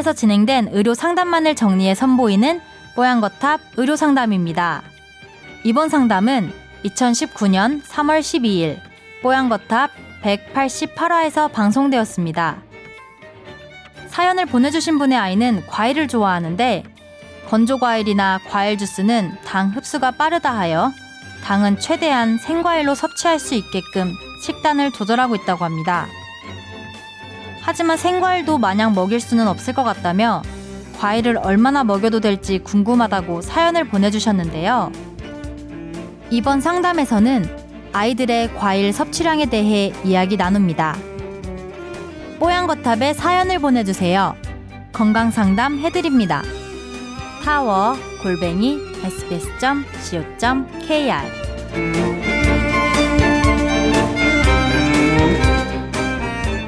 뽀양거탑에서 진행된 의료 상담만을 정리해 선보이는 뽀양거탑 의료 상담입니다. 이번 상담은 2019년 3월 12일 뽀양거탑 188화에서 방송되었습니다. 사연을 보내주신 분의 아이는 과일을 좋아하는데 건조 과일이나 과일 주스는 당 흡수가 빠르다 하여 당은 최대한 생과일로 섭취할 수 있게끔 식단을 조절하고 있다고 합니다. 하지만 생과일도 마냥 먹일 수는 없을 것 같다며 과일을 얼마나 먹여도 될지 궁금하다고 사연을 보내주셨는데요. 이번 상담에서는 아이들의 과일 섭취량에 대해 이야기 나눕니다. 뽀얀거탑에 사연을 보내주세요. 건강상담 해드립니다. 타워 골뱅이 sbs.co.kr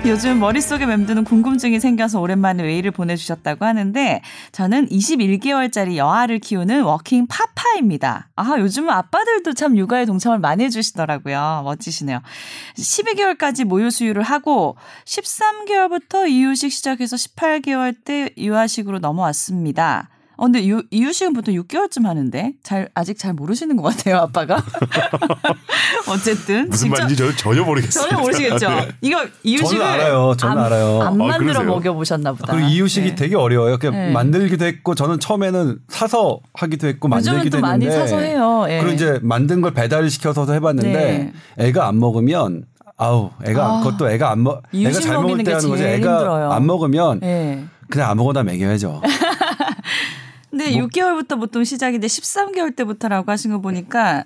요즘 머릿속에 맴도는 궁금증이 생겨서 오랜만에 웨이를 보내주셨다고 하는데 저는 21개월짜리 여아를 키우는 working papa입니다. 아, 요즘은 아빠들도 참 육아에 동참을 많이 해주시더라고요. 멋지시네요. 12개월까지 모유 수유를 하고 13개월부터 이유식 시작해서 18개월 때 유아식으로 넘어왔습니다. 어, 근데 유, 이유식은 보통 6개월쯤 하는데 잘 아직 잘 모르시는 것 같아요 아빠가. 어쨌든 무슨 말인지 저는 전혀 모르겠어요. 전혀 모르시겠죠. 네. 이거 이유식을 저는 알아요. 저는 안, 알아요. 안 아, 만들어 그러세요? 먹여 보셨나 보다. 그리고 이유식이 네. 되게 어려워요. 그냥 네. 만들기도 했고 저는 처음에는 사서 하기도 했고 만들기도 또 많이 했는데 사서 해요. 예. 그리고 이제 만든 걸 배달을 시켜서도 해봤는데 애가 안 먹으면 아우 애가 아, 그것도 애가 안 먹 애가 잘 먹을 때게 하는 거지 애가 힘들어요. 안 먹으면 예. 그냥 아무거나 먹여야죠. 근데 뭐 6개월부터 보통 시작인데 13개월 때부터라고 하신 거 보니까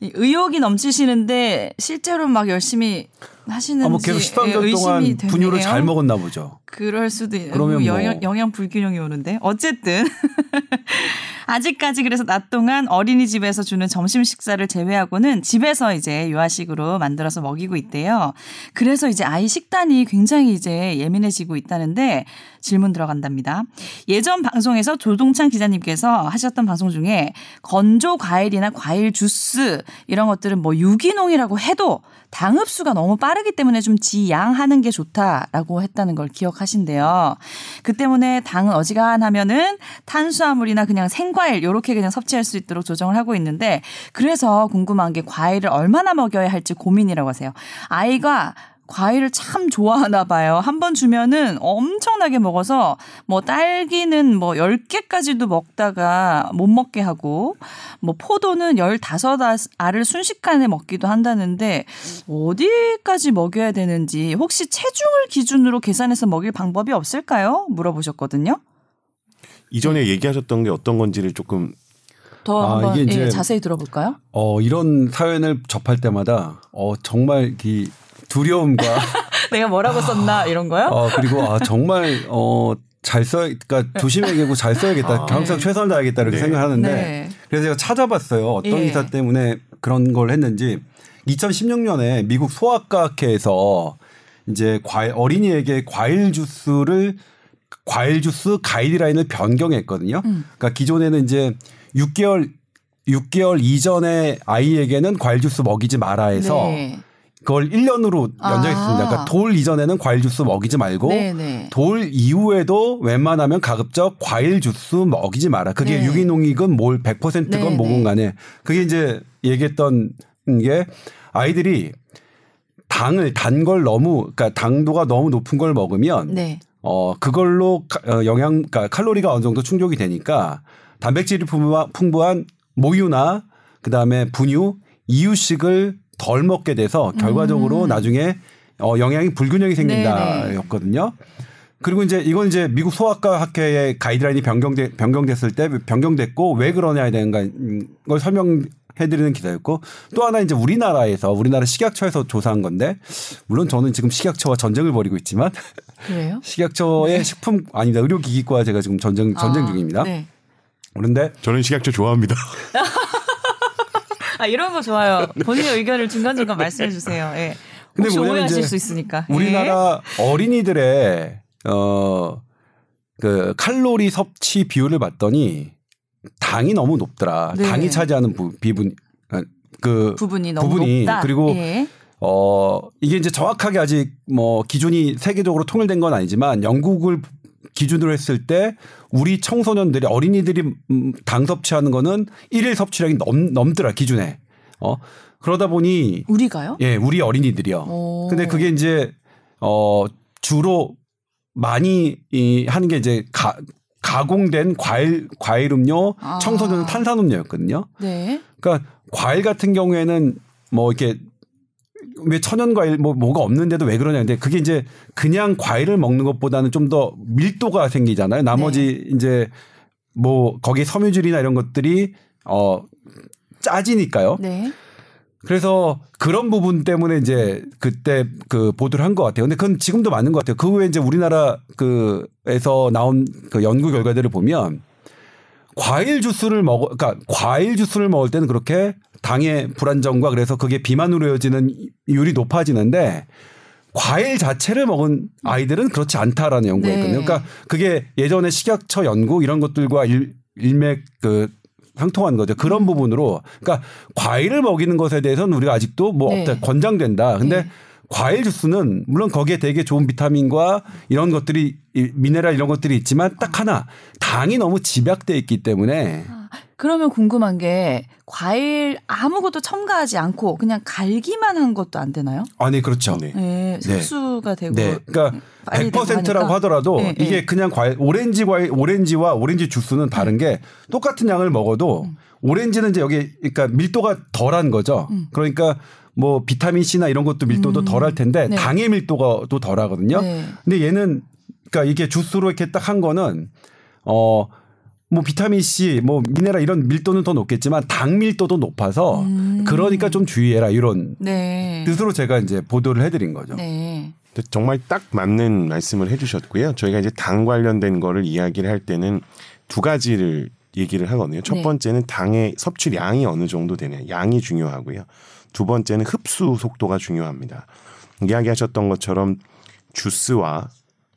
이 의욕이 넘치시는데 실제로 막 열심히 하시는지 아, 뭐 계속 13개월 예, 동안. 분유를 잘 먹었나 보죠. 그럴 수도 있 그러면 뭐. 영양, 영양 불균형이 오는데 어쨌든 아직까지 그래서 낮 동안 어린이집에서 주는 점심 식사를 제외하고는 집에서 이제 유아식으로 만들어서 먹이고 있대요. 그래서 이제 아이 식단이 굉장히 이제 예민해지고 있다는데 질문 들어간답니다. 예전 방송에서 조동찬 기자님께서 하셨던 방송 중에 건조 과일이나 과일 주스 이런 것들은 뭐 유기농이라고 해도 당 흡수가 너무 빠르기 때문에 좀 지양하는 게 좋다라고 했다는 걸 기억하신대요. 그 때문에 당은 어지간하면은 탄수화물이나 그냥 생과일 요렇게 그냥 섭취할 수 있도록 조정을 하고 있는데 그래서 궁금한 게 과일을 얼마나 먹여야 할지 고민이라고 하세요. 아이가 과일을 참 좋아하나 봐요. 한 번 주면은 엄청나게 먹어서 뭐 딸기는 뭐 10개까지도 먹다가 못 먹게 하고 뭐 포도는 15알을 순식간에 먹기도 한다는데 어디까지 먹여야 되는지 혹시 체중을 기준으로 계산해서 먹일 방법이 없을까요? 물어보셨거든요. 이전에 얘기하셨던 게 어떤 건지를 조금 더 아, 한번 이게 이제 예, 자세히 들어볼까요? 어 이런 사연을 접할 때마다 어 정말 이 두려움과 내가 뭐라고 썼나 이런 거요? 어 그리고 아 정말 어 잘 써, 그러니까 조심해야겠고 잘 써야겠다. 아, 항상 네. 최선을 다하겠다 이렇게 네. 생각하는데 네. 그래서 제가 찾아봤어요. 어떤 예. 기사 때문에 그런 걸 했는지 2016년에 미국 소아과학회에서 이제 과일, 어린이에게 과일 주스를 과일 주스 가이드라인을 변경했거든요. 음. 그러니까 기존에는 이제 6개월 6개월 이전에 아이에게는 과일 주스 먹이지 마라 해서 네. 그걸 1년으로 연장했습니다. 아. 그러니까 돌 이전에는 과일 주스 먹이지 말고 네, 네. 돌 이후에도 웬만하면 가급적 과일 주스 먹이지 마라. 그게 네. 유기농이건 뭘 100%건 네, 뭐건 네. 간에 그게 이제 얘기했던 게 아이들이 당을 단 걸 너무 그러니까 당도가 너무 높은 걸 먹으면 네. 어 그걸로 카- 어, 영양 그러니까 칼로리가 어느 정도 충족이 되니까 단백질이 풍부한 모유나 그다음에 분유, 이유식을 덜 먹게 돼서 결과적으로 음. 나중에 어 영양이 불균형이. 생긴다였거든요. 그리고 이제 이건 이제 미국 소아과 학회의 가이드라인이 변경돼 변경됐을 때 변경됐고 왜 그러냐에 대한 걸 설명 해드리는 기사였고 또 하나 이제 우리나라에서 우리나라 식약처에서 조사한 건데 물론 저는 지금 식약처와 전쟁을 벌이고 있지만 그래요? 식약처의 식품 아니다 의료기기과 제가 지금 전쟁 전쟁 아, 중입니다. 네. 그런데 저는 식약처 좋아합니다. 아 이런 거 좋아요. 본인의 의견을 중간 중간 말씀해 주세요. 예. 근데 혹시 오해하실 수 있으니까. 예. 우리나라 어린이들의 어 그 칼로리 섭취 비율을 봤더니 당이 너무 높더라. 네. 당이 차지하는 부, 비분 아, 그 부분이 너무 부분이 높다. 그리고 예. 어 이게 이제 정확하게 아직 뭐 기준이 세계적으로 통일된 건 아니지만 영국을 기준으로 했을 때 우리 청소년들이 어린이들이 음, 당 섭취하는 거는 일일 섭취량이 넘, 넘더라 기준에. 어 그러다 보니 우리가요? 예, 우리 어린이들이요. 오. 근데 그게 이제 어 주로 많이 이 하는 게 이제 가 가공된 과일 과일 음료, 아. 청소년은 탄산 음료였거든요. 네. 그러니까 과일 같은 경우에는 뭐 이렇게 왜 천연 과일 뭐 뭐가 없는데도 왜 그러냐 근데 그게 이제 그냥 과일을 먹는 것보다는 좀 더 밀도가 생기잖아요. 나머지 이제 뭐 거기 섬유질이나 이런 것들이 어 짜지니까요. 네. 그래서 그런 부분 때문에 이제 그때 그 보도를 한 것 같아요. 근데 그건 지금도 맞는 것 같아요. 그 후에 이제 우리나라 그에서 나온 그 연구 결과들을 보면 과일 주스를 먹어, 그러니까 과일 주스를 먹을 때는 그렇게 당의 불안정과 그래서 그게 비만으로 이어지는 이율이 높아지는데 과일 자체를 먹은 아이들은 그렇지 않다라는 연구가 네. 있거든요. 그러니까 그게 예전에 식약처 연구 이런 것들과 일, 일맥 그 상통한 거죠. 음. 그런 부분으로 그러니까 과일을 먹이는 것에 대해서는 우리가 아직도 뭐 네. 없다 권장된다. 근데 네. 과일 주스는 물론 거기에 되게 좋은 비타민과 이런 것들이 이 미네랄 이런 것들이 있지만 딱 하나 당이 너무 집약돼 있기 때문에 그러면 궁금한 게 과일 아무것도 첨가하지 않고 그냥 갈기만 한 것도 안 되나요? 아니 그렇죠. 네. 네. 네. 흡수가 되고 네. 그러니까 빨리 되고 100%라고 하니까. 하더라도 네, 이게 네. 그냥 과일 오렌지 과일 오렌지와 오렌지 주스는 다른 게 똑같은 양을 먹어도 음. 오렌지는 이제 여기 그러니까 밀도가 덜한 거죠. 그러니까 뭐 비타민 C나 이런 것도 밀도도 음. 덜할 텐데 네. 당의 밀도가 또 덜하거든요. 네. 근데 얘는 그러니까 이게 주스로 이렇게 딱 한 거는 어 뭐 비타민 C, 뭐 미네랄 이런 밀도는 더 높겠지만 당 밀도도 높아서 음. 그러니까 좀 주의해라 이런 네. 뜻으로 제가 이제 보도를 해드린 거죠. 네. 정말 딱 맞는 말씀을 해주셨고요. 저희가 이제 당 관련된 거를 이야기를 할 때는 두 가지를 얘기를 하거든요. 첫 네. 번째는 당의 섭취량이 어느 정도 되냐, 양이 중요하고요. 두 번째는 흡수 속도가 중요합니다. 이야기하셨던 것처럼 주스와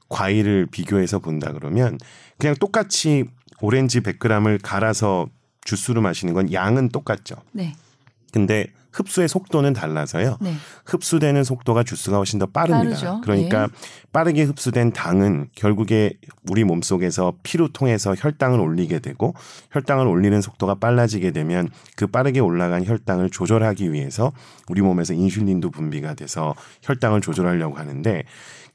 과일을 비교해서 본다 그러면 그냥 똑같이 오렌지 100g을 갈아서 주스로 마시는 건 양은 똑같죠. 네. 근데 흡수의 속도는 달라서요. 네. 흡수되는 속도가 주스가 훨씬 더 빠릅니다. 빠르죠. 그러니까 네. 빠르게 흡수된 당은 결국에 우리 몸속에서 피로 통해서 혈당을 올리게 되고 혈당을 올리는 속도가 빨라지게 되면 그 빠르게 올라간 혈당을 조절하기 위해서 우리 몸에서 인슐린도 분비가 돼서 혈당을 조절하려고 하는데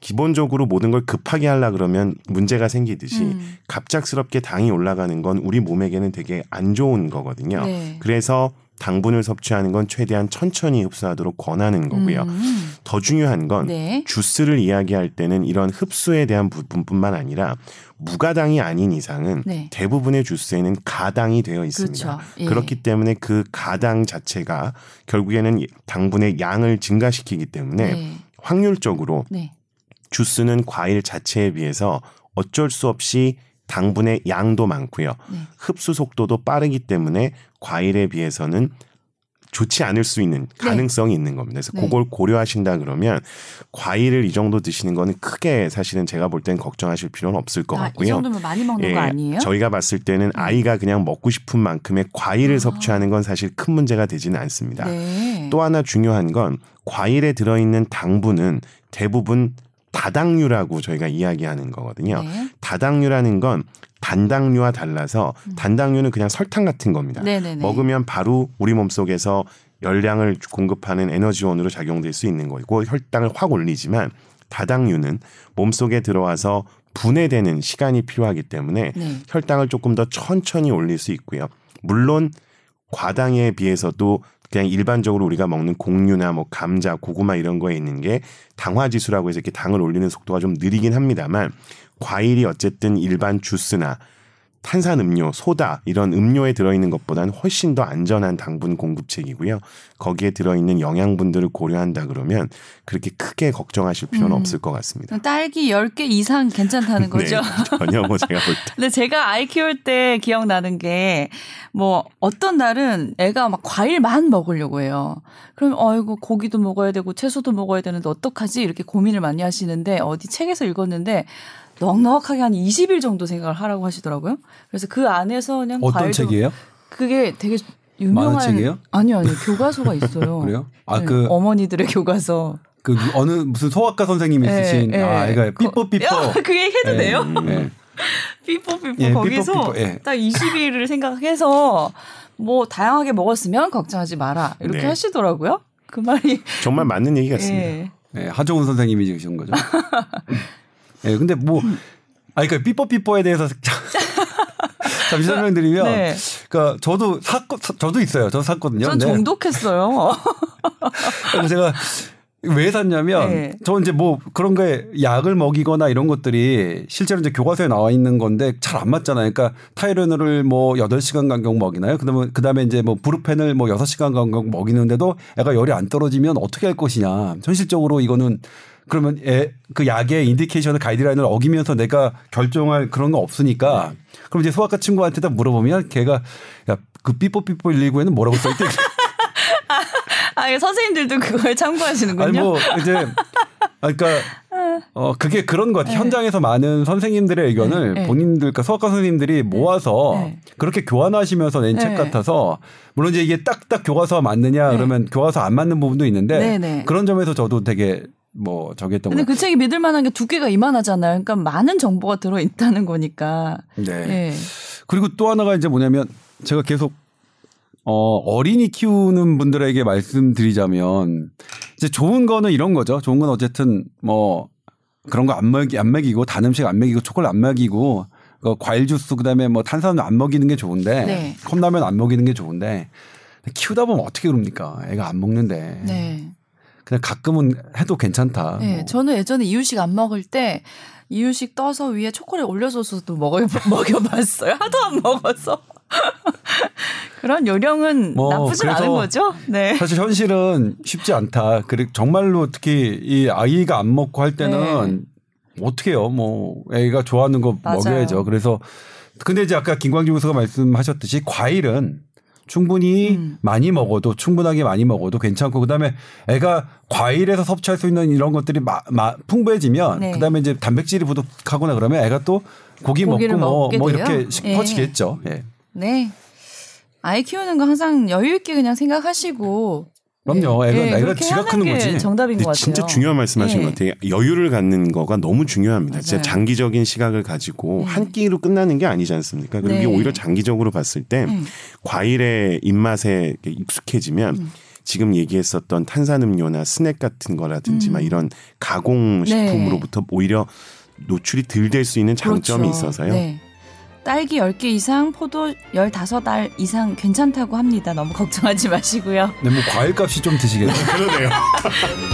기본적으로 모든 걸 급하게 하려 그러면 문제가 생기듯이 음. 갑작스럽게 당이 올라가는 건 우리 몸에게는 되게 안 좋은 거거든요. 네. 그래서 당분을 섭취하는 건 최대한 천천히 흡수하도록 권하는 거고요. 음. 더 중요한 건 네. 주스를 이야기할 때는 이런 흡수에 대한 부분뿐만 아니라 무가당이 아닌 이상은 네. 대부분의 주스에는 가당이 되어 있습니다. 그렇죠. 예. 그렇기 때문에 그 가당 자체가 결국에는 당분의 양을 증가시키기 때문에 네. 확률적으로 네. 주스는 과일 자체에 비해서 어쩔 수 없이 당분의 양도 많고요. 네. 흡수 속도도 빠르기 때문에 과일에 비해서는 좋지 않을 수 있는 가능성이 있는 겁니다. 그래서 네. 그걸 고려하신다 그러면 과일을 이 정도 드시는 거는 크게 사실은 제가 볼 땐 걱정하실 필요는 없을 것 아, 이 같고요. 정도면 많이 먹는 거 아니에요? 음. 저희가 봤을 때는 아이가 그냥 먹고 싶은 만큼의 과일을 섭취하는 건 사실 큰 문제가 되지는 않습니다. 네. 또 하나 중요한 건 과일에 들어있는 당분은 대부분 다당류라고 저희가 이야기하는 거거든요. 네. 다당류라는 건 단당류와 달라서 단당류는 그냥 설탕 같은 겁니다. 음. 네네네. 먹으면 바로 우리 몸속에서 열량을 공급하는 에너지원으로 작용될 수 있는 거고 혈당을 확 올리지만 다당류는 몸속에 들어와서 분해되는 시간이 필요하기 때문에 네. 혈당을 조금 더 천천히 올릴 수 있고요. 물론 과당에 비해서도 그냥 일반적으로 우리가 먹는 곡류나 뭐 감자, 고구마 이런 거에 있는 게 당화 지수라고 해서 이렇게 당을 올리는 속도가 좀 느리긴 합니다만 과일이 어쨌든 일반 주스나 탄산 음료, 소다 이런 음료에 들어있는 것보다는 훨씬 더 안전한 당분 공급책이고요. 거기에 들어있는 영양분들을 고려한다 그러면 그렇게 크게 걱정하실 필요는 음. 없을 것 같습니다. 딸기 10개 이상 괜찮다는 거죠? 네, 전혀 뭐 제가 볼 때. 근데 제가 아이 키울 때 기억나는 게 뭐 어떤 날은 애가 막 과일만 먹으려고 해요. 그럼 어이구 고기도 먹어야 되고 채소도 먹어야 되는데 어떡하지 이렇게 고민을 많이 하시는데 어디 책에서 읽었는데 넉넉하게 한 20일 정도 생각을 하라고 하시더라고요. 그래서 그 안에서 그냥 어떤 과일도 책이에요? 그게 되게 유명한 만화책이에요? 아니요 아니요 교과서가 있어요. 그래요? 아 네, 그 어머니들의 교과서. 그 어느 무슨 소아과 선생님이 예, 쓰신 예. 아 이거 거- 삐뽀 삐뽀 야, 그 얘기 해도 예, 돼요? 예. 삐뽀 삐뽀 예, 거기서 삐뽀 삐뽀, 예. 딱 20일을 생각해서 뭐 다양하게 먹었으면 걱정하지 마라 이렇게 네. 하시더라고요. 그 말이 정말 맞는 얘기 같습니다. 예. 예, 하정우 선생님이 지으신 거죠. 예, 근데 뭐, 아, 그러니까 삐뽀삐뽀에 대해서 잠시 설명드리면, 네. 그러니까 저도 샀고, 저도 있어요. 저도 샀거든요. 전 근데 정독했어요. 그래서 제가 왜 샀냐면, 네. 저 이제 뭐 그런 거에 약을 먹이거나 이런 것들이 실제로 이제 교과서에 나와 있는 건데 잘 안 맞잖아요. 그러니까 타이레놀을 뭐 8시간 간격 먹이나요? 그다음에 그다음에 이제 뭐 브루펜을 뭐 6시간 간격 먹이는데도 애가 열이 안 떨어지면 어떻게 할 것이냐. 현실적으로 이거는 그러면 애, 그 약의 인디케이션을 가이드라인을 어기면서 내가 결정할 그런 거 없으니까 그럼 이제 소아과 친구한테 다 물어보면 걔가 야, 그 삐뽀삐뽀 119에는 뭐라고 써있대? 아, 예, 선생님들도 그걸 참고하시는군요. 아니 뭐 이제 아, 그러니까 어 그게 그런 것 같아요. 현장에서 많은 선생님들의 의견을 네, 네. 본인들 그러니까 수학과 선생님들이 모아서 네. 그렇게 교환하시면서 낸책 네. 같아서 물론 이제 이게 딱딱 교과서와 맞느냐 네. 그러면 교과서 안 맞는 부분도 있는데 네, 네. 그런 점에서 저도 되게 뭐 저기 했던 근데 것그 책이 믿을 만한 게 두께가 이만하잖아요. 그러니까 많은 정보가 들어 있다는 거니까. 네. 예. 그리고 또 하나가 이제 뭐냐면 제가 계속 어, 어린이 키우는 분들에게 말씀드리자면 이제 좋은 거는 이런 거죠. 좋은 건 어쨌든 뭐 그런 거 안 먹이 안 먹이고 단 음식 안 먹이고 초콜릿 안 먹이고 그 과일 주스 그다음에 뭐 탄산음 안 먹이는 게 좋은데 네. 컵라면 안 먹이는 게 좋은데 키우다 보면 어떻게 그럽니까? 애가 안 먹는데 네. 그냥 가끔은 해도 괜찮다. 네. 뭐. 저는 예전에 이유식 안 먹을 때 이유식 떠서 위에 초콜릿 올려줘서도 먹어 먹여봤어요. 하도 안 먹어서. 그런 요령은 뭐, 나쁘진 않은 거죠. 네. 사실 현실은 쉽지 않다. 그리고 정말로 특히 이 아이가 안 먹고 할 때는 어떻게 해요? 뭐 애가 좋아하는 거 네. 맞아요. 먹여야죠. 그래서 근데 이제 아까 김광주 교수가 말씀하셨듯이 과일은 충분히 음. 많이 먹어도 충분하게 많이 먹어도 괜찮고 그다음에 애가 과일에서 섭취할 수 있는 이런 것들이 마, 마- 풍부해지면 네. 그다음에 이제 단백질이 부족하거나 그러면 애가 또 고기 먹고 뭐, 뭐? 이렇게 예. 싶어지겠죠. 예. 네. 아이 키우는 거 항상 여유 있게 그냥 생각하시고. 그럼요. 예, 애가 예, 애가 지가 하는 크는 게 거지. 정답인 것 근데 같아요. 진짜 중요한 말씀하신 예. 것 같아요. 여유를 갖는 거가 너무 중요합니다. 진짜 맞아요. 장기적인 시각을 가지고 한 끼로 끝나는 게 아니지 않습니까? 그리고 네. 이게 오히려 장기적으로 봤을 때 음. 과일의 입맛에 익숙해지면 음. 지금 얘기했었던 탄산음료나 스낵 같은 거라든지 음. 막 이런 가공 식품으로부터 오히려 노출이 덜 될 수 있는 장점이 그렇죠. 있어서요. 네. 딸기 10개 이상, 포도 15알 이상 괜찮다고 합니다. 너무 걱정하지 마시고요. 네, 뭐 과일 값이 좀 드시겠네요. 그러네요.